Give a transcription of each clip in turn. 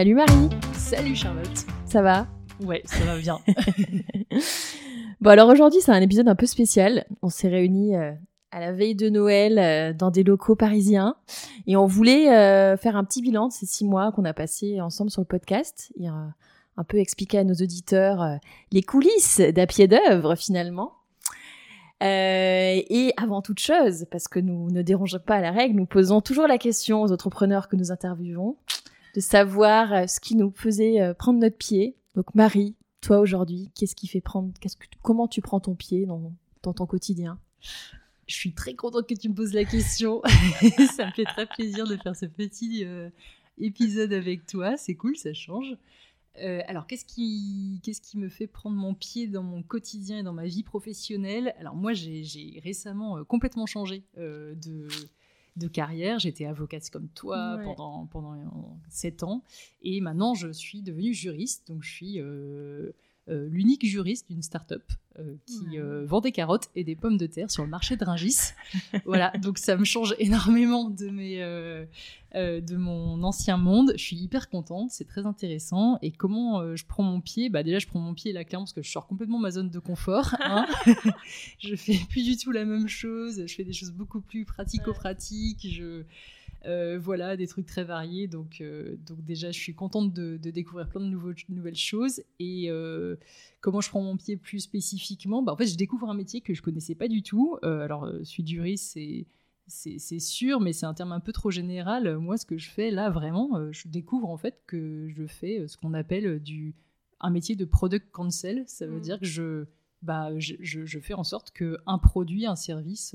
Salut Marie Salut Charlotte Ça va? Ouais, ça va bien. bon alors aujourd'hui c'est un épisode un peu spécial. On s'est réunis euh, à la veille de Noël euh, dans des locaux parisiens et on voulait euh, faire un petit bilan de ces six mois qu'on a passés ensemble sur le podcast et un peu expliquer à nos auditeurs les coulisses d'à pied d'œuvre finalement. et avant toute chose, parce que nous ne dérangeons pas à la règle, nous posons toujours la question aux entrepreneurs que nous interviewons de savoir euh, ce qui nous faisait euh, prendre notre pied. Donc Marie, toi aujourd'hui, qu'est-ce qui fait prendre, qu'est-ce que, comment tu prends ton pied dans, dans ton quotidien? Je suis très contente que tu me poses la question. ça me fait très plaisir de faire ce petit euh, épisode avec toi. C'est cool, ça change. alors, qu'est-ce qui, qu'est-ce qui me fait prendre mon pied dans mon quotidien et dans ma vie professionnelle? Alors, moi, j'ai, j'ai récemment complètement changé de, de carrière. J'étais avocate comme toi pendant, pendant 7 ans. Et maintenant, je suis devenue juriste. Donc, je suis euh, euh, l'unique juriste d'une start-up euh, qui vend des carottes et des pommes de terre sur le marché de Ringis. voilà, donc ça me change énormément de, mes, de mon ancien monde. Je suis hyper contente, c'est très intéressant. Et comment je prends mon pied? Bah Déjà, je prends mon pied là clairement parce que je sors complètement de ma zone de confort. Hein. je fais plus du tout la même chose. Je fais des choses beaucoup plus pratico-pratiques. Je euh, voilà, des trucs très variés. Donc, euh, donc déjà, je suis contente de, découvrir plein de, nouveaux, nouvelles choses. Et euh, comment je prends mon pied plus spécifiquement? Bah, En fait, je découvre un métier que je connaissais pas du tout. alors, celui du juriste, c'est c'est sûr, mais c'est un terme un peu trop général. Moi, ce que je fais là, vraiment, je découvre en fait que je fais ce qu'on appelle du, un métier de product counsel. Ça veut mmh. dire que je, bah, je, je, fais en sorte qu'un produit, un service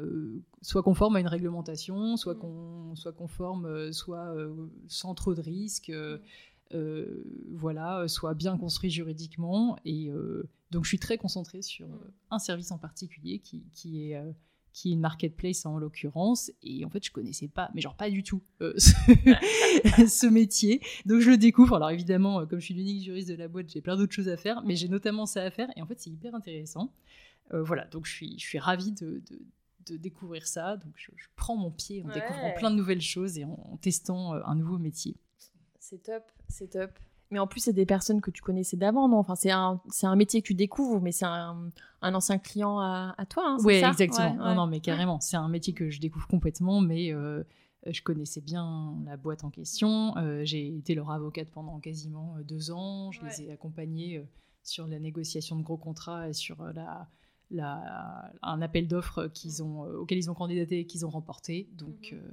euh, soit conforme à une réglementation, soit, mm. soit conforme, euh, soit euh, sans trop de risques, voilà, soit bien construit juridiquement. Et donc je suis très concentrée sur un service en particulier qui, qui est qui est une marketplace en l'occurrence. Et en fait, je connaissais pas, mais genre pas du tout, ce, métier. Donc je le découvre. Alors évidemment, comme je suis l'unique juriste de la boîte, j'ai plein d'autres choses à faire, mais j'ai notamment ça à faire. Et en fait, c'est hyper intéressant. voilà, donc je suis, je suis ravie de, de découvrir ça. Donc je, prends mon pied en découvrant plein de nouvelles choses et en, testant euh, un nouveau métier. C'est top, c'est top. Mais en plus, c'est des personnes que tu connaissais d'avant, non? Enfin, c'est un, c'est un métier que tu découvres, mais c'est un, un ancien client à, à toi, hein, Oui, exactement. non, non, mais carrément. C'est un métier que je découvre complètement, mais euh, je connaissais bien la boîte en question. Euh, j'ai été leur avocate pendant quasiment deux ans. Je les ai accompagnés sur la négociation de gros contrats et sur la un appel d'offres qu'ils ont, euh, auquel ils ont candidaté et qu'ils ont remporté. Donc mhm. euh,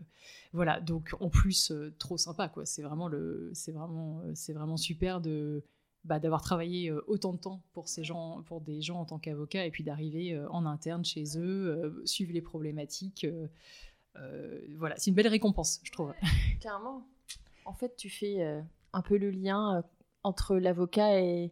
voilà, donc en plus euh, trop sympa quoi. C'est vraiment le, c'est vraiment, c'est vraiment super de bah, d'avoir travaillé autant de temps pour ces gens, pour des gens en tant qu'avocat et puis d'arriver en interne chez eux, suivre les problématiques. voilà, c'est une belle récompense, je trouve. Carrément. En fait, tu fais un peu le lien entre l'avocat et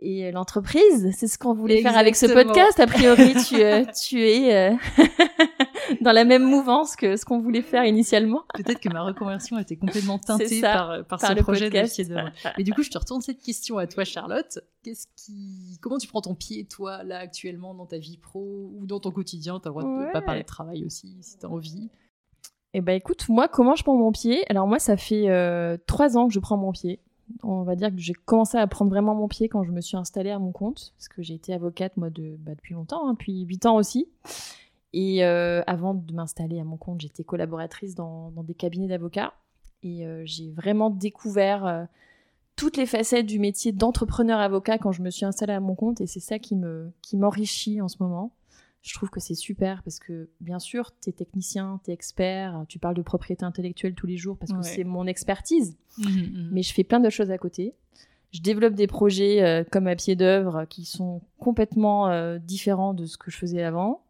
et l'entreprise. C'est ce qu'on voulait faire avec ce podcast. A priori, tu, euh, tu es euh, dans la même mouvance que ce qu'on voulait faire initialement. Peut-être que ma reconversion a été complètement teintée par, par, ce projet de Mais du coup, je te retourne cette question à toi, Charlotte. Qu'est-ce qui, comment tu prends ton pied, toi, là, actuellement, dans ta vie pro ou dans ton quotidien? T'as le droit de pas parler de travail aussi, si t'as envie. Eh ben, écoute, moi, comment je prends mon pied? Alors moi, ça fait euh, trois ans que je prends mon pied on va dire que j'ai commencé à prendre vraiment mon pied quand je me suis installée à mon compte, parce que j'ai été avocate moi de, bah, depuis longtemps, hein, depuis 8 ans aussi. Et euh, avant de m'installer à mon compte, j'étais collaboratrice dans, des cabinets d'avocats. Et euh, j'ai vraiment découvert euh, toutes les facettes du métier d'entrepreneur avocat quand je me suis installée à mon compte. Et c'est ça qui me qui m'enrichit en ce moment je trouve que c'est super parce que bien sûr, tu es technicien, tu es expert, tu parles de propriété intellectuelle tous les jours parce que c'est mon expertise, mmh, mmh. mais je fais plein de choses à côté. Je développe des projets euh, comme à pied d'œuvre qui sont complètement euh, différents de ce que je faisais avant.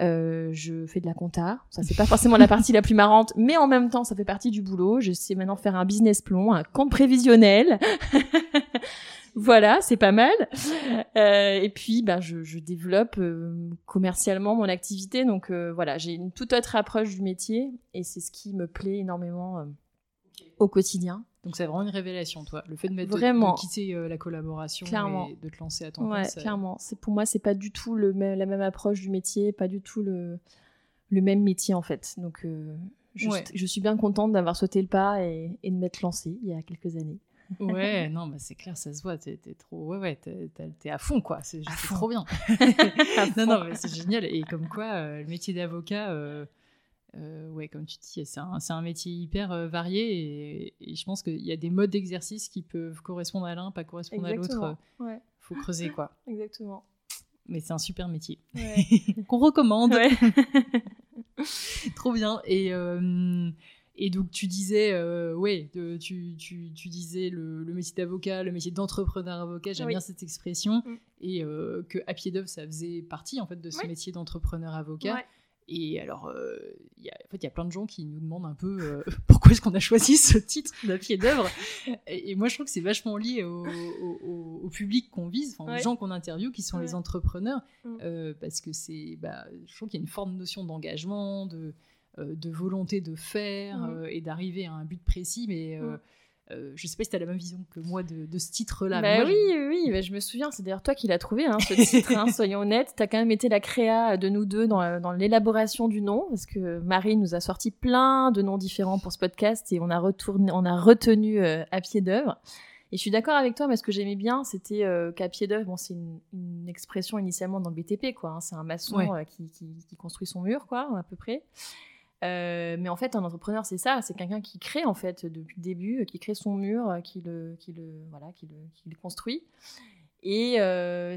Euh, je fais de la compta. Ça, c'est pas forcément la partie la plus marrante, mais en même temps, ça fait partie du boulot. Je sais maintenant faire un business plan, un compte prévisionnel. voilà, c'est pas mal. Euh, et puis, ben, je, je développe euh, commercialement mon activité. Donc euh, voilà, j'ai une toute autre approche du métier et c'est ce qui me plaît énormément au quotidien. Donc c'est vraiment une révélation, toi, le fait de, mettre, vraiment. De, quitter la collaboration clairement. et de te lancer à ton ouais, compte. clairement. C'est pour moi, c'est pas du tout le même, la même approche du métier, pas du tout le, le même métier en fait. Donc Je, Ouais. je suis bien contente d'avoir sauté le pas et, et de m'être lancée il y a quelques années. Ouais, non, bah c'est clair, ça se voit. T'es trop, ouais, ouais, t'es- à fond, quoi. C'est trop bien. Non, non, mais c'est génial. Et comme quoi, euh, le métier d'avocat, euh, euh, ouais, comme tu dis, c'est un, un métier hyper varié. Et, et je pense qu'il y a des modes d'exercice qui peuvent correspondre à l'un, pas correspondre à l'autre. Ouais, Faut creuser, quoi. exactement. Mais c'est un super métier Ouais. qu'on recommande. Ouais. Trop bien. Et, et donc, tu disais, euh, ouais, de- tu, tu, tu disais le, le métier d'avocat, le métier d'entrepreneur avocat, j'aime Oui. bien cette expression. Mm. Et euh, que à pied d'œuvre, ça faisait partie en fait de ce Ouais. métier d'entrepreneur avocat. Ouais. Et alors, euh, il y a, en fait, il y a plein de gens qui nous demandent un peu euh, pourquoi est-ce qu'on a choisi ce titre d'à pied d'œuvre. Et, et moi, je trouve que c'est vachement lié au, au- au- au public qu'on vise, enfin, aux Ouais. gens qu'on interviewe, qui sont Ouais. les entrepreneurs, Mm. euh, parce que c'est, bah, je trouve qu'il y a une forte notion d'engagement, de, de volonté de faire Mm. euh, et d'arriver à un but précis. Mais euh, Mm. euh, je sais pas si tu as la même vision que moi de, de ce titre-là. Bah oui, oui, oui, bah, je me souviens, c'est d'ailleurs toi qui l'as trouvé, hein, ce titre, hein, soyons honnêtes. T'as quand même été la créa de nous deux dans, euh, dans l'élaboration du nom, parce que Marie nous a sorti plein de noms différents pour ce podcast et on a, retourné, on a retenu euh, à pied d'œuvre. Et je suis d'accord avec toi, mais ce que j'aimais bien, c'était euh, qu'à pied d'œuvre, bon, c'est une, une expression initialement dans le BTP, quoi. hein, c'est un maçon Ouais. euh, qui, qui- qui construit son mur, quoi, à peu près. Euh, mais en fait, un entrepreneur, c'est ça, c'est quelqu'un qui crée en fait depuis le début, euh, qui crée son mur, euh, qui le, qui le, voilà, qui le, qui le construit. Et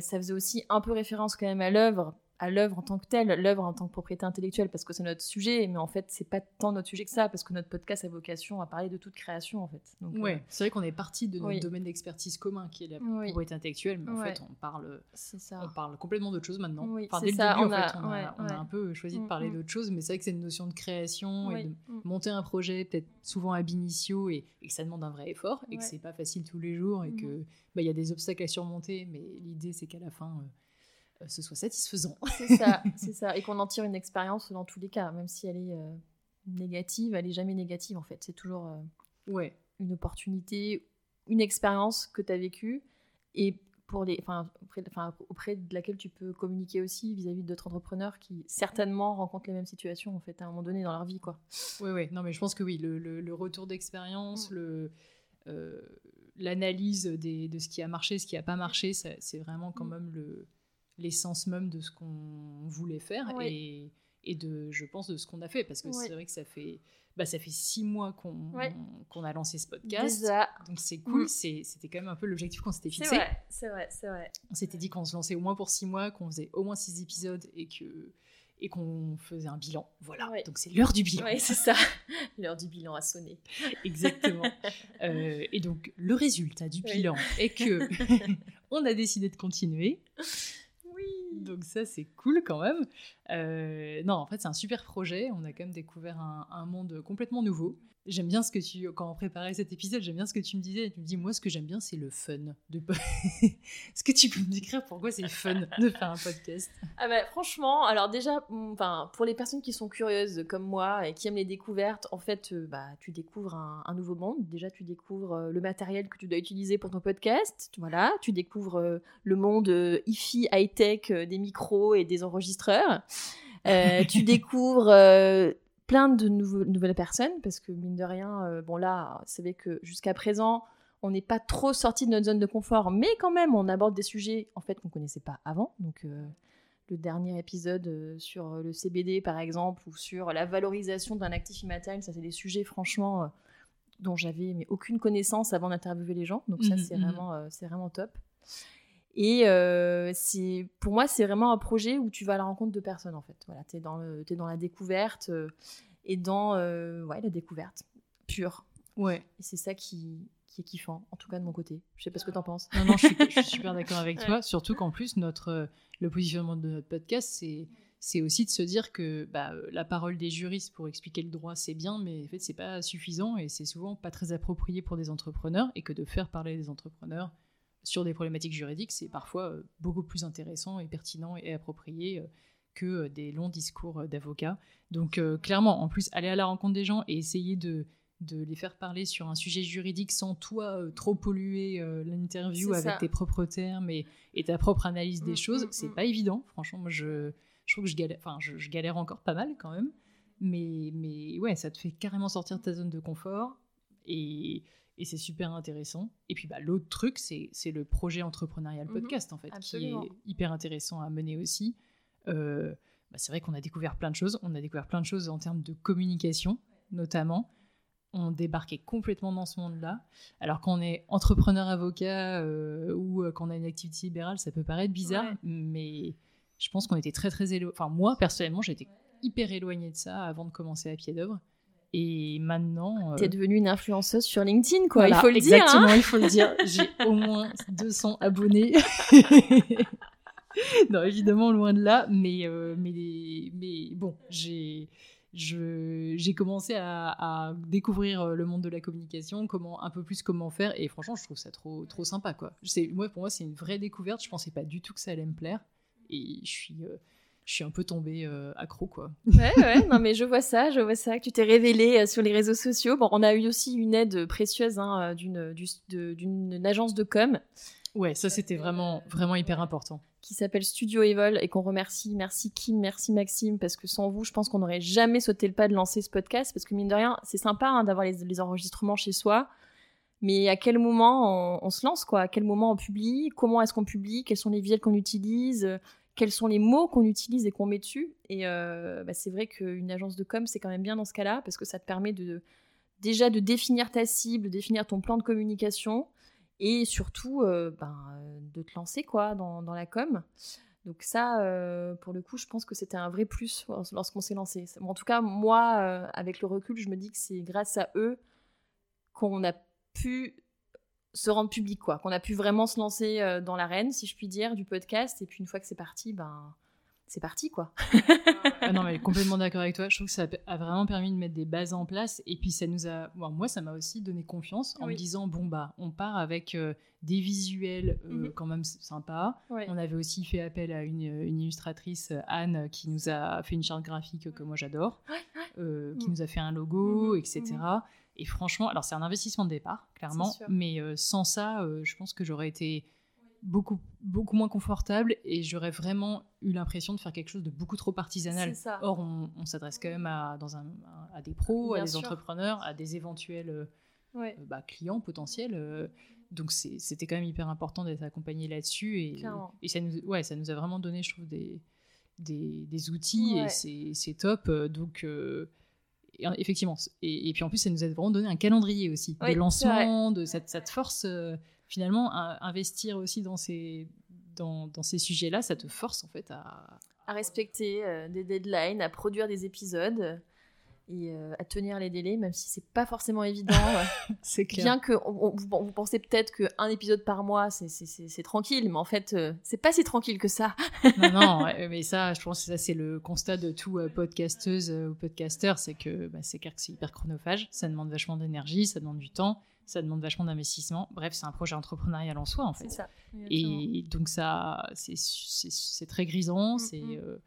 ça faisait aussi un peu référence quand même à l'œuvre, à l'œuvre en tant que telle, l'œuvre en tant que propriété intellectuelle, parce que c'est notre sujet, mais en fait, c'est pas tant notre sujet que ça, parce que notre podcast a vocation à parler de toute création, en fait. Donc, euh, c'est vrai qu'on est parti de notre Oui. domaine d'expertise commun qui est la Oui. propriété intellectuelle, mais en Ouais. fait, on parle, ça. on parle complètement d'autre chose maintenant. Oui, enfin, dès le ça, début, on en a- fait, on, a, on un peu choisi de Mm, parler mm. d'autre chose, mais c'est vrai que c'est une notion de création et de Mm. monter un projet, peut-être souvent ab initio, et, et que ça demande un vrai effort, et que c'est pas facile tous les jours, et que bah, il y a des obstacles à surmonter, mais l'idée, c'est qu'à la fin, euh, ce soit satisfaisant. C'est ça, c'est ça. Et qu'on en tire une expérience dans tous les cas, même si elle est euh, négative, elle est jamais négative en fait. C'est toujours euh, Ouais. une opportunité, une expérience que tu as vécue et pour les, enfin, auprès, enfin, auprès de laquelle tu peux communiquer aussi vis-à-vis d'autres entrepreneurs qui certainement rencontrent les mêmes situations en fait à un moment donné dans leur vie quoi. Ouais, ouais. Non, mais je pense que oui, le, le- le retour d'expérience, Mm. le euh, l'analyse des- de ce qui a marché, ce qui a pas marché, ça- c'est vraiment quand Mm. même le l'essence même de ce qu'on voulait faire Oui. et, et de, je pense, de ce qu'on a fait, parce que Oui. c'est vrai que ça fait, bah, ça fait six mois qu'on qu'on a lancé ce podcast. Déjà, Donc c'est cool, Mm. c'était quand même un peu l'objectif qu'on s'était fixé. c'est vrai, c'est vrai. On s'était dit qu'on se lançait au moins pour six mois, qu'on faisait au moins six épisodes et que et qu'on faisait un bilan. Voilà. Ouais. Donc c'est l'heure du bilan. Ouais, c'est ça. L'heure du bilan a sonné. Exactement. Euh, et donc, le résultat du Oui. bilan est que on a décidé de continuer. Donc ça, c'est cool quand même. Euh, non, en fait, c'est un super projet. On a quand même découvert un monde complètement nouveau. J'aime bien ce que tu, quand on préparait cet épisode, j'aime bien ce que tu me disais. Tu me dis, moi, ce que j'aime bien, c'est le fun. De... Est-ce que tu peux me décrire pourquoi c'est fun de faire un podcast? Ah bah, franchement, alors déjà, mm, enfin, pour les personnes qui sont curieuses comme moi et qui aiment les découvertes, en fait, euh, bah, tu découvres un, un nouveau monde. Déjà, tu découvres euh, le matériel que tu dois utiliser pour ton podcast. Voilà, tu découvres euh, le monde hi-fi high-tech des micros et des enregistreurs. Euh, tu découvres euh, plein de nouvelles personnes parce que mine de rien, euh, bon là, c'est vrai que jusqu'à présent, on n'est pas trop sorti de notre zone de confort, mais quand même, on aborde des sujets en fait qu'on connaissait pas avant. Donc euh, le dernier épisode euh, sur le CBD par exemple ou sur la valorisation d'un actif immatériel, ça c'est des sujets franchement euh, dont j'avais mais aucune connaissance avant d'interviewer les gens. Donc ça Mhm, c'est mhm. vraiment c'est vraiment top. Et euh, c'est pour moi c'est vraiment un projet où tu vas à la rencontre de personnes en fait. Voilà, tu es dans le t'es dans la découverte euh, et dans euh, ouais, la découverte pure. Ouais. Et c'est ça qui qui est kiffant en tout cas de mon côté. Je sais pas ce que t'en penses. Non, non, je suis, je suis super d'accord avec Ouais. toi. Surtout qu'en plus, notre, le positionnement de notre podcast, c'est, c'est aussi de se dire que bah, la parole des juristes pour expliquer le droit, c'est bien, mais en fait, c'est pas suffisant et c'est souvent pas très approprié pour des entrepreneurs et que de faire parler des entrepreneurs sur des problématiques juridiques, c'est parfois euh, beaucoup plus intéressant et pertinent et approprié euh, que euh, des longs discours d'avocats. Donc, euh, clairement, en plus, aller à la rencontre des gens et essayer de de les faire parler sur un sujet juridique sans toi euh, trop polluer euh, l'interview avec ça. tes propres termes et, et ta propre analyse des Mm, choses, mm, c'est mm. pas évident. Franchement, moi, je, je trouve que je galère, enfin, je, je galère encore pas mal quand même. Mais, mais ouais, ça te fait carrément sortir de ta zone de confort. Et, et c'est super intéressant. Et puis bah, l'autre truc, c'est le projet entrepreneurial Mhm. podcast, en fait, Absolument. qui est hyper intéressant à mener aussi. Euh, bah, c'est vrai qu'on a découvert plein de choses. On a découvert plein de choses en termes de communication, notamment. On débarquait complètement dans ce monde-là. Alors quand on est entrepreneur avocat euh, ou euh, quand on a une activité libérale, ça peut paraître bizarre, Ouais. mais je pense qu'on était très très éloigné. Enfin moi personnellement, j'étais hyper éloignée de ça avant de commencer à pied d'œuvre. Et maintenant, euh, T'es devenue une influenceuse sur LinkedIn, quoi. voilà, il faut le exactement, dire. hein. il faut le dire. J'ai au moins 200 abonnés. non, évidemment, loin de là. Mais, euh, mais, mais bon, j'ai j'ai commencé à, à découvrir euh, le monde de la communication, comment un peu plus comment faire. Et franchement, je trouve ça trop, trop sympa. Quoi. C'est- Moi, pour moi, c'est une vraie découverte. Je pensais pas du tout que ça allait me plaire. Et je suis, euh, je suis un peu tombée euh, accro. Quoi. Ouais, ouais, non, mais je vois ça, je vois ça, que tu t'es révélée euh, sur les réseaux sociaux. Bon, on a eu aussi une aide précieuse hein, euh, d'une d'une agence de com Ouais, ça, c'était vraiment, vraiment hyper important. qui s'appelle Studio Evol et qu'on remercie. Merci Kim, merci Maxime, parce que sans vous, je pense qu'on n'aurait jamais sauté le pas de lancer ce podcast, parce que mine de rien, c'est sympa hein, d'avoir les, les enregistrements chez soi, mais à quel moment on, on se lance, quoi? À quel moment on publie? Comment est-ce qu'on publie? Quels sont les visuels qu'on utilise? Quels sont les mots qu'on utilise et qu'on met dessus Et euh, bah, c'est vrai qu'une agence de com, c'est quand même bien dans ce cas-là, parce que ça te permet de déjà de définir ta cible, définir ton plan de communication, et surtout euh, ben, euh, de te lancer quoi dans, la com. Donc ça, pour le coup, je pense que c'était un vrai plus lors- lorsqu'on s'est lancé. En tout cas, moi, avec le recul, je me dis que c'est grâce à eux qu'on a pu se rendre public, quoi, qu'on a pu vraiment se lancer euh, dans l'arène, si je puis dire, du podcast. Et puis une fois que c'est parti, ben c'est parti, quoi. Ah non, mais complètement d'accord avec toi. Je trouve que ça a vraiment permis de mettre des bases en place. Et puis, ça nous a. bon, moi, ça m'a aussi donné confiance en Oui. me disant bon, bah, on part avec euh, des visuels euh, Mhm. quand même sympas. Ouais. On avait aussi fait appel à une, une illustratrice, Anne, qui nous a fait une charte graphique que moi j'adore, euh, qui Mhm. nous a fait un logo, Mhm. etc. Et franchement, alors c'est un investissement de départ, clairement, mais euh, sans ça, euh, je pense que j'aurais été beaucoup, beaucoup moins confortable et j'aurais vraiment eu l'impression de faire quelque chose de beaucoup trop artisanal. Ça. Or, on, on s'adresse quand même à, dans un, à des pros, à des sûr. entrepreneurs, à des éventuels euh, bah, clients potentiels. donc, c'était quand même hyper important d'être accompagné là-dessus. Et, ça, nous, ouais, ça nous a vraiment donné, je trouve, des, des, des outils Ouais. et c'est- top. Donc, et, effectivement. Et, et puis en plus, ça nous a vraiment donné un calendrier aussi Oui, de lancement, de cette, cette force. euh, finalement, à investir aussi dans ces, dans, dans ces sujets-là, ça te force en fait à, à respecter euh, des deadlines, à produire des épisodes et euh, à tenir les délais, même si c'est pas forcément évident. C'est clair. Bien que on- on- vous, pensez peut-être qu'un épisode par mois, c'est- tranquille, mais en fait, euh, c'est pas si tranquille que ça. non, non, mais ça, je pense que ça, c'est le constat de tout euh, podcasteuse euh, ou podcasteur, c'est que bah, c'est c'est hyper chronophage, ça demande vachement d'énergie, ça demande du temps, ça demande vachement d'investissement. Bref, c'est un projet entrepreneurial en soi, en fait. C'est ça. Et donc, ça, c'est très grisant, Mm, c'est, mm. euh,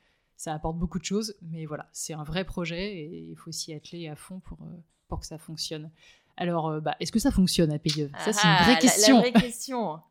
ça apporte beaucoup de choses, mais voilà, c'est un vrai projet et il faut s'y atteler à fond pour, euh, pour que ça fonctionne. Alors, euh, bah, est-ce que ça fonctionne à PE Ça, c'est une Ah, vraie la- question. La, vraie question.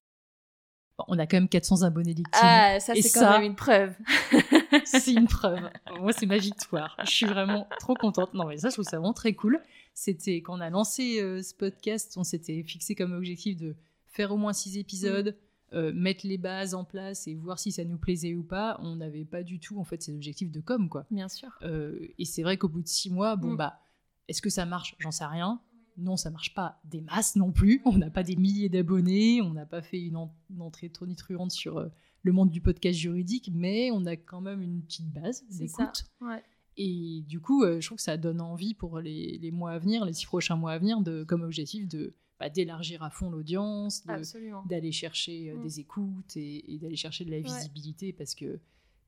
Bon, on a quand même 400 abonnés LinkedIn. ah, ça c'est quand ça- même une preuve. c'est une preuve. Moi, c'est ma victoire. Je suis vraiment trop contente. Non, mais ça, je trouve ça vraiment très cool. C'était quand on a lancé euh, ce podcast, on s'était fixé comme objectif de faire au moins six épisodes, euh, mettre les bases en place et voir si ça nous plaisait ou pas. On n'avait pas du tout, en fait, ces objectifs de com, quoi. Bien sûr. Euh, et c'est vrai qu'au bout de six mois, bon, Mm. bah, est-ce que ça marche? J'en sais rien. Non, ça marche pas des masses non plus. On n'a pas des milliers d'abonnés, on n'a pas fait une, en- une entrée tonitruante sur euh, le monde du podcast juridique, mais on a quand même une petite base d'écoute. Ouais. Et du coup, je trouve que ça donne envie pour les, les mois à venir, les six prochains mois à venir, de, comme objectif de bah, d'élargir à fond l'audience, de- d'aller chercher euh, Mm. des écoutes et, et d'aller chercher de la Ouais. visibilité parce que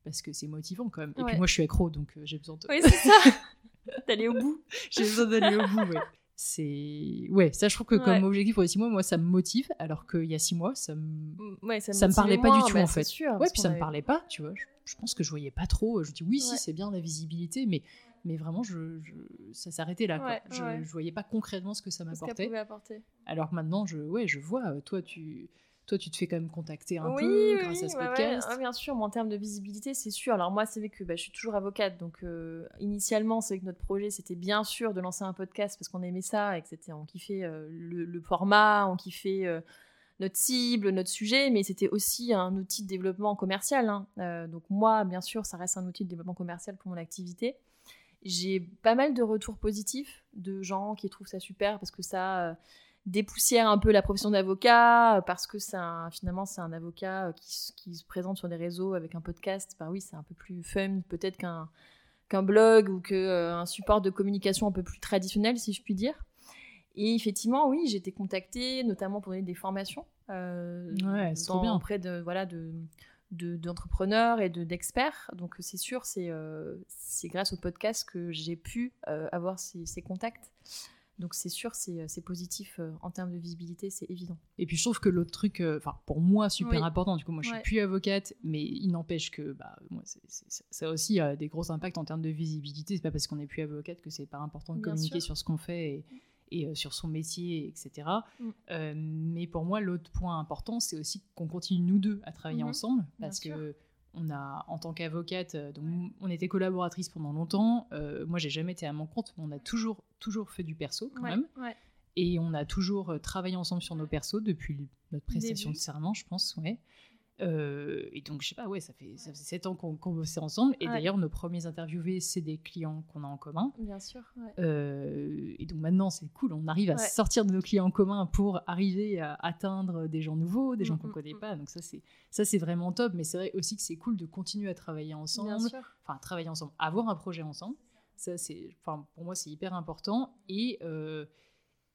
parce que c'est motivant quand même. Et puis moi, je suis accro, donc euh, j'ai besoin de Oui, c'est ça. D'aller au bout. j'ai besoin d'aller au bout. Ouais. C'est ouais, ça je trouve que comme objectif pour les six mois, moi ça me motive, alors qu'il y a six mois, ça me Ouais, ça, Ça me parlait pas du tout, bah, en fait. Sûr, Ouais, puis ça me avait- parlait pas, tu vois. Je, je pense que je voyais pas trop. Je dis oui, si, c'est bien la visibilité, mais, mais vraiment, je, je- ça s'arrêtait là. quoi. Je, je voyais pas concrètement ce que ça m'apportait. Alors que maintenant, je, ouais, je vois, toi, tu, toi, tu te fais quand même contacter un Oui, peu oui, grâce à ce ouais, ouais. podcast. Ouais, bien sûr, mais en termes de visibilité, c'est sûr. Alors moi, c'est vrai que bah, je suis toujours avocate, donc euh, initialement, c'est vrai que notre projet, c'était bien sûr de lancer un podcast parce qu'on aimait ça et que c'était, on kiffait euh, le, le format, on kiffait euh, notre cible, notre sujet, mais c'était aussi un outil de développement commercial. hein. Donc moi, bien sûr, ça reste un outil de développement commercial pour mon activité. J'ai pas mal de retours positifs de gens qui trouvent ça super parce que ça dépoussière un peu la profession d'avocat, euh, parce que c'est un- finalement c'est un avocat euh, qui, se présente sur des réseaux avec un podcast. Bah oui, c'est un peu plus fun peut-être qu'un qu'un blog ou qu'un support de communication un peu plus traditionnel, si je puis dire. Et effectivement, oui, j'ai été contactée, notamment pour donner des formations euh, Ouais, dans- bien. auprès de voilà de de- d'entrepreneurs et de d'experts. Donc c'est sûr, c'est euh, grâce au podcast que j'ai pu euh, avoir ces, ces contacts. Donc c'est sûr, c'est c'est positif euh, en termes de visibilité, c'est évident. Et puis je trouve que l'autre truc, euh, enfin pour moi super Oui. important, du coup moi je suis Ouais. plus avocate, mais il n'empêche que bah, moi, c'est- c'est- ça a aussi euh, des gros impacts en termes de visibilité. C'est pas parce qu'on n'est plus avocate que c'est pas important de Bien communiquer sûr. sur ce qu'on fait et, et, euh, sur son métier, etc. Mm. Euh, mais pour moi l'autre point important, c'est aussi qu'on continue nous deux à travailler Mhm. ensemble Bien parce sûr. On a en tant qu'avocate, euh, donc on était collaboratrices pendant longtemps. Euh, moi j'ai jamais été à mon compte, mais on a toujours toujours fait du perso quand même. ouais. Et on a toujours euh, travaillé ensemble sur nos persos depuis notre prestation Début. de serment, je pense, ouais. Euh, et donc, je sais pas, ouais, ça fait, ça fait 7 ans qu'on qu'on bossait ensemble. Et Ouais. d'ailleurs, nos premiers interviewés, c'est des clients qu'on a en commun. Bien sûr. ouais. Euh, et donc maintenant, c'est cool, on arrive à Ouais. sortir de nos clients en commun pour arriver à atteindre des gens nouveaux, des gens Mm, qu'on mm, connaît mm. pas. Donc ça, c'est ça, c'est vraiment top. Mais c'est vrai aussi que c'est cool de continuer à travailler ensemble Bien sûr. enfin travailler ensemble, avoir un projet ensemble. Ça, c'est, enfin, pour moi, c'est hyper important. Et, euh,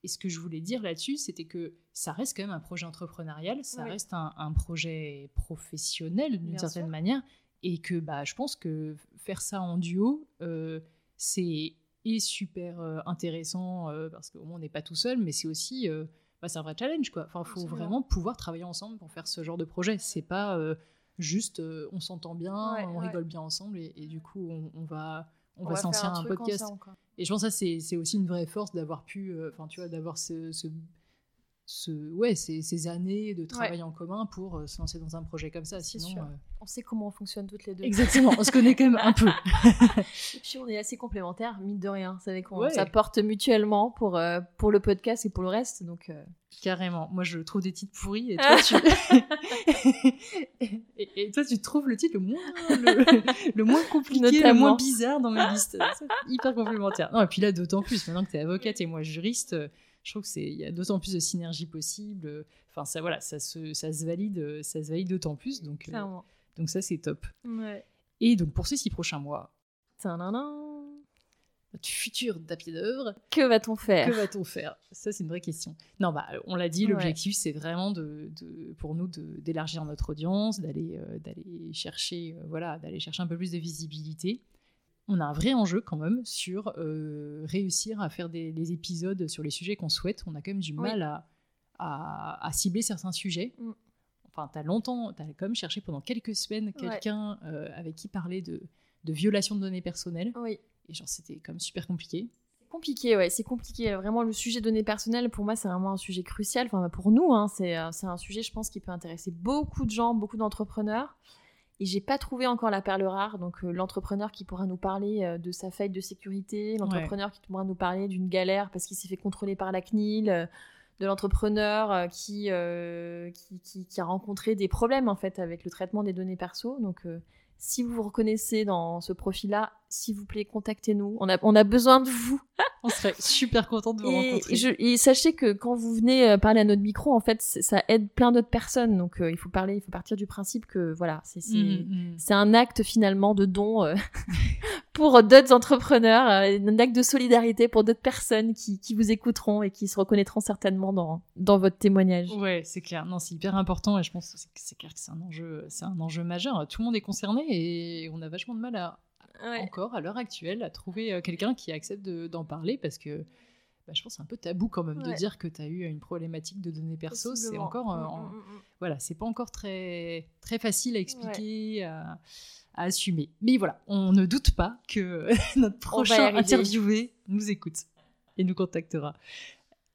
et ce que je voulais dire là-dessus, c'était que ça reste quand même un projet entrepreneurial, ça Oui. reste un, un projet professionnel d'une certaine sûr. manière, et que bah, je pense que faire ça en duo, euh, c'est et super euh, intéressant euh, parce qu'au moins on n'est pas tout seul, mais c'est aussi bah, c'est un vrai challenge quoi. Enfin, faut Absolument. vraiment pouvoir travailler ensemble pour faire ce genre de projet. C'est pas juste on s'entend bien, Ouais, on ouais. rigole bien ensemble et, et du coup on, on va on, On va va s'en un, truc podcast. ensemble. Et je pense que c'est aussi une vraie force d'avoir pu, euh, enfin tu vois, d'avoir ce, ce- ouais ces, ces années de travail en commun pour euh, se lancer dans un projet comme ça. Sinon, sûr. euh, On sait comment on fonctionne toutes les deux. exactement, on se connaît quand même un peu. Et puis on est assez complémentaires, mine de rien. C'est vrai qu'on Ouais. s'apporte mutuellement pour, euh, pour le podcast et pour le reste. Donc, euh, Carrément. Moi, je trouve des titres pourris et toi, tu... et, et toi, tu trouves le titre le moins, le, le moins compliqué, le moins bizarre dans mes listes. C'est hyper complémentaire. Non, et puis là, d'autant plus, maintenant que tu es avocate et moi juriste, euh, je trouve qu'il y a d'autant plus de synergie possible. Enfin, ça, voilà, ça se, ça se valide, euh, ça se valide d'autant plus. Donc, euh, donc ça, c'est top. Ouais. Et donc, pour ces six prochains mois, notre futur d'apier d'œuvre, Que va-t-on faire? Que va-t-on faire? Ça, c'est une vraie question. Non, bah, on l'a dit, Ouais. l'objectif, c'est vraiment de, de- pour nous d'élargir notre audience, d'aller euh, d'aller chercher, euh, voilà, d'aller chercher un peu plus de visibilité. On a un vrai enjeu quand même sur euh, réussir à faire des, des épisodes sur les sujets qu'on souhaite. On a quand même du Oui. mal à, à- à cibler certains sujets. Mm. Enfin, t'as longtemps, t'as quand même cherché pendant quelques semaines quelqu'un euh, avec qui parler de, de violation de données personnelles. Oui. Et genre, c'était quand même super compliqué. C'est compliqué, ouais, c'est compliqué. Vraiment, le sujet données personnelles, pour moi, c'est vraiment un sujet crucial. Enfin, pour nous, hein, c'est euh, c'est un sujet, je pense, qui peut intéresser beaucoup de gens, beaucoup d'entrepreneurs. Et j'ai pas trouvé encore la perle rare. Donc, euh, l'entrepreneur qui pourra nous parler euh, de sa faille de sécurité, l'entrepreneur qui pourra nous parler d'une galère parce qu'il s'est fait contrôler par la CNIL, euh, de l'entrepreneur qui, euh, qui, qui- qui a rencontré des problèmes, en fait, avec le traitement des données perso. Donc, euh, si vous vous reconnaissez dans ce profil-là, s'il vous plaît, contactez-nous. On a, on a besoin de vous. On serait super content de vous Et, rencontrer. je- et sachez que quand vous venez euh, parler à notre micro, en fait, ça aide plein d'autres personnes. Donc, euh, il faut parler, il faut partir du principe que voilà, c'est c'est- Mm, mm. un acte finalement de don euh, pour d'autres entrepreneurs, euh, un acte de solidarité pour d'autres personnes qui, qui vous écouteront et qui se reconnaîtront certainement dans, dans votre témoignage. Ouais, c'est clair. Non, c'est hyper important et je pense que c'est- clair que c'est un enjeu, c'est un enjeu majeur. Tout le monde est concerné et on a vachement de mal à Ouais. encore à l'heure actuelle à trouver euh, quelqu'un qui accepte de- d'en parler parce que bah, je pense que c'est un peu tabou quand même de dire que tu as eu une problématique de données perso. C'est encore euh, Mm, en- mm, mm, voilà, c'est pas encore très très facile à expliquer, à, à assumer. Mais voilà, on ne doute pas que notre prochain interviewé nous écoute et nous contactera.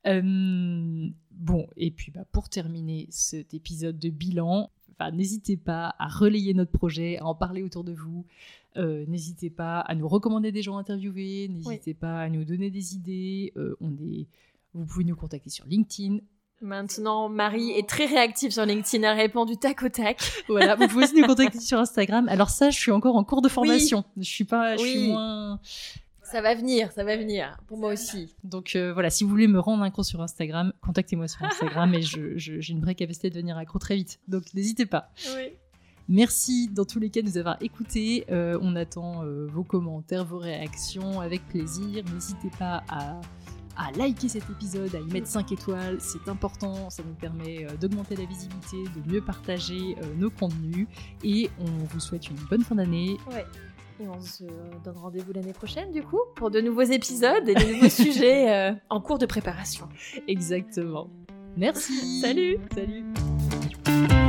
Euh, bon, et puis bah, pour terminer cet épisode de bilan, n'hésitez pas à relayer notre projet, à en parler autour de vous. Euh, n'hésitez pas à nous recommander des gens interviewés, n'hésitez pas à nous donner des idées. Euh, on est... Vous pouvez nous contacter sur LinkedIn. Maintenant, Marie est très réactive sur LinkedIn, elle répond du tac au tac. Voilà, vous pouvez aussi nous contacter sur Instagram. Alors ça, je suis encore en cours de formation. Je suis pas, je suis moins, ça va venir, ça va venir, pour moi aussi. Donc euh, voilà, si vous voulez me rendre accro sur Instagram, contactez-moi sur Instagram et j'ai une vraie capacité de devenir accro très vite. Donc n'hésitez pas. Merci dans tous les cas de nous avoir écoutés. Euh, on attend euh, vos commentaires, vos réactions avec plaisir. N'hésitez pas à, à, liker cet épisode, à y mettre 5 étoiles. C'est important, ça nous permet d'augmenter la visibilité, de mieux partager nos contenus. Et on vous souhaite une bonne fin d'année. Ouais. Et on se donne rendez-vous l'année prochaine, du coup, pour de nouveaux épisodes et de nouveaux sujets euh, en cours de préparation. Exactement. Merci. Salut. Salut.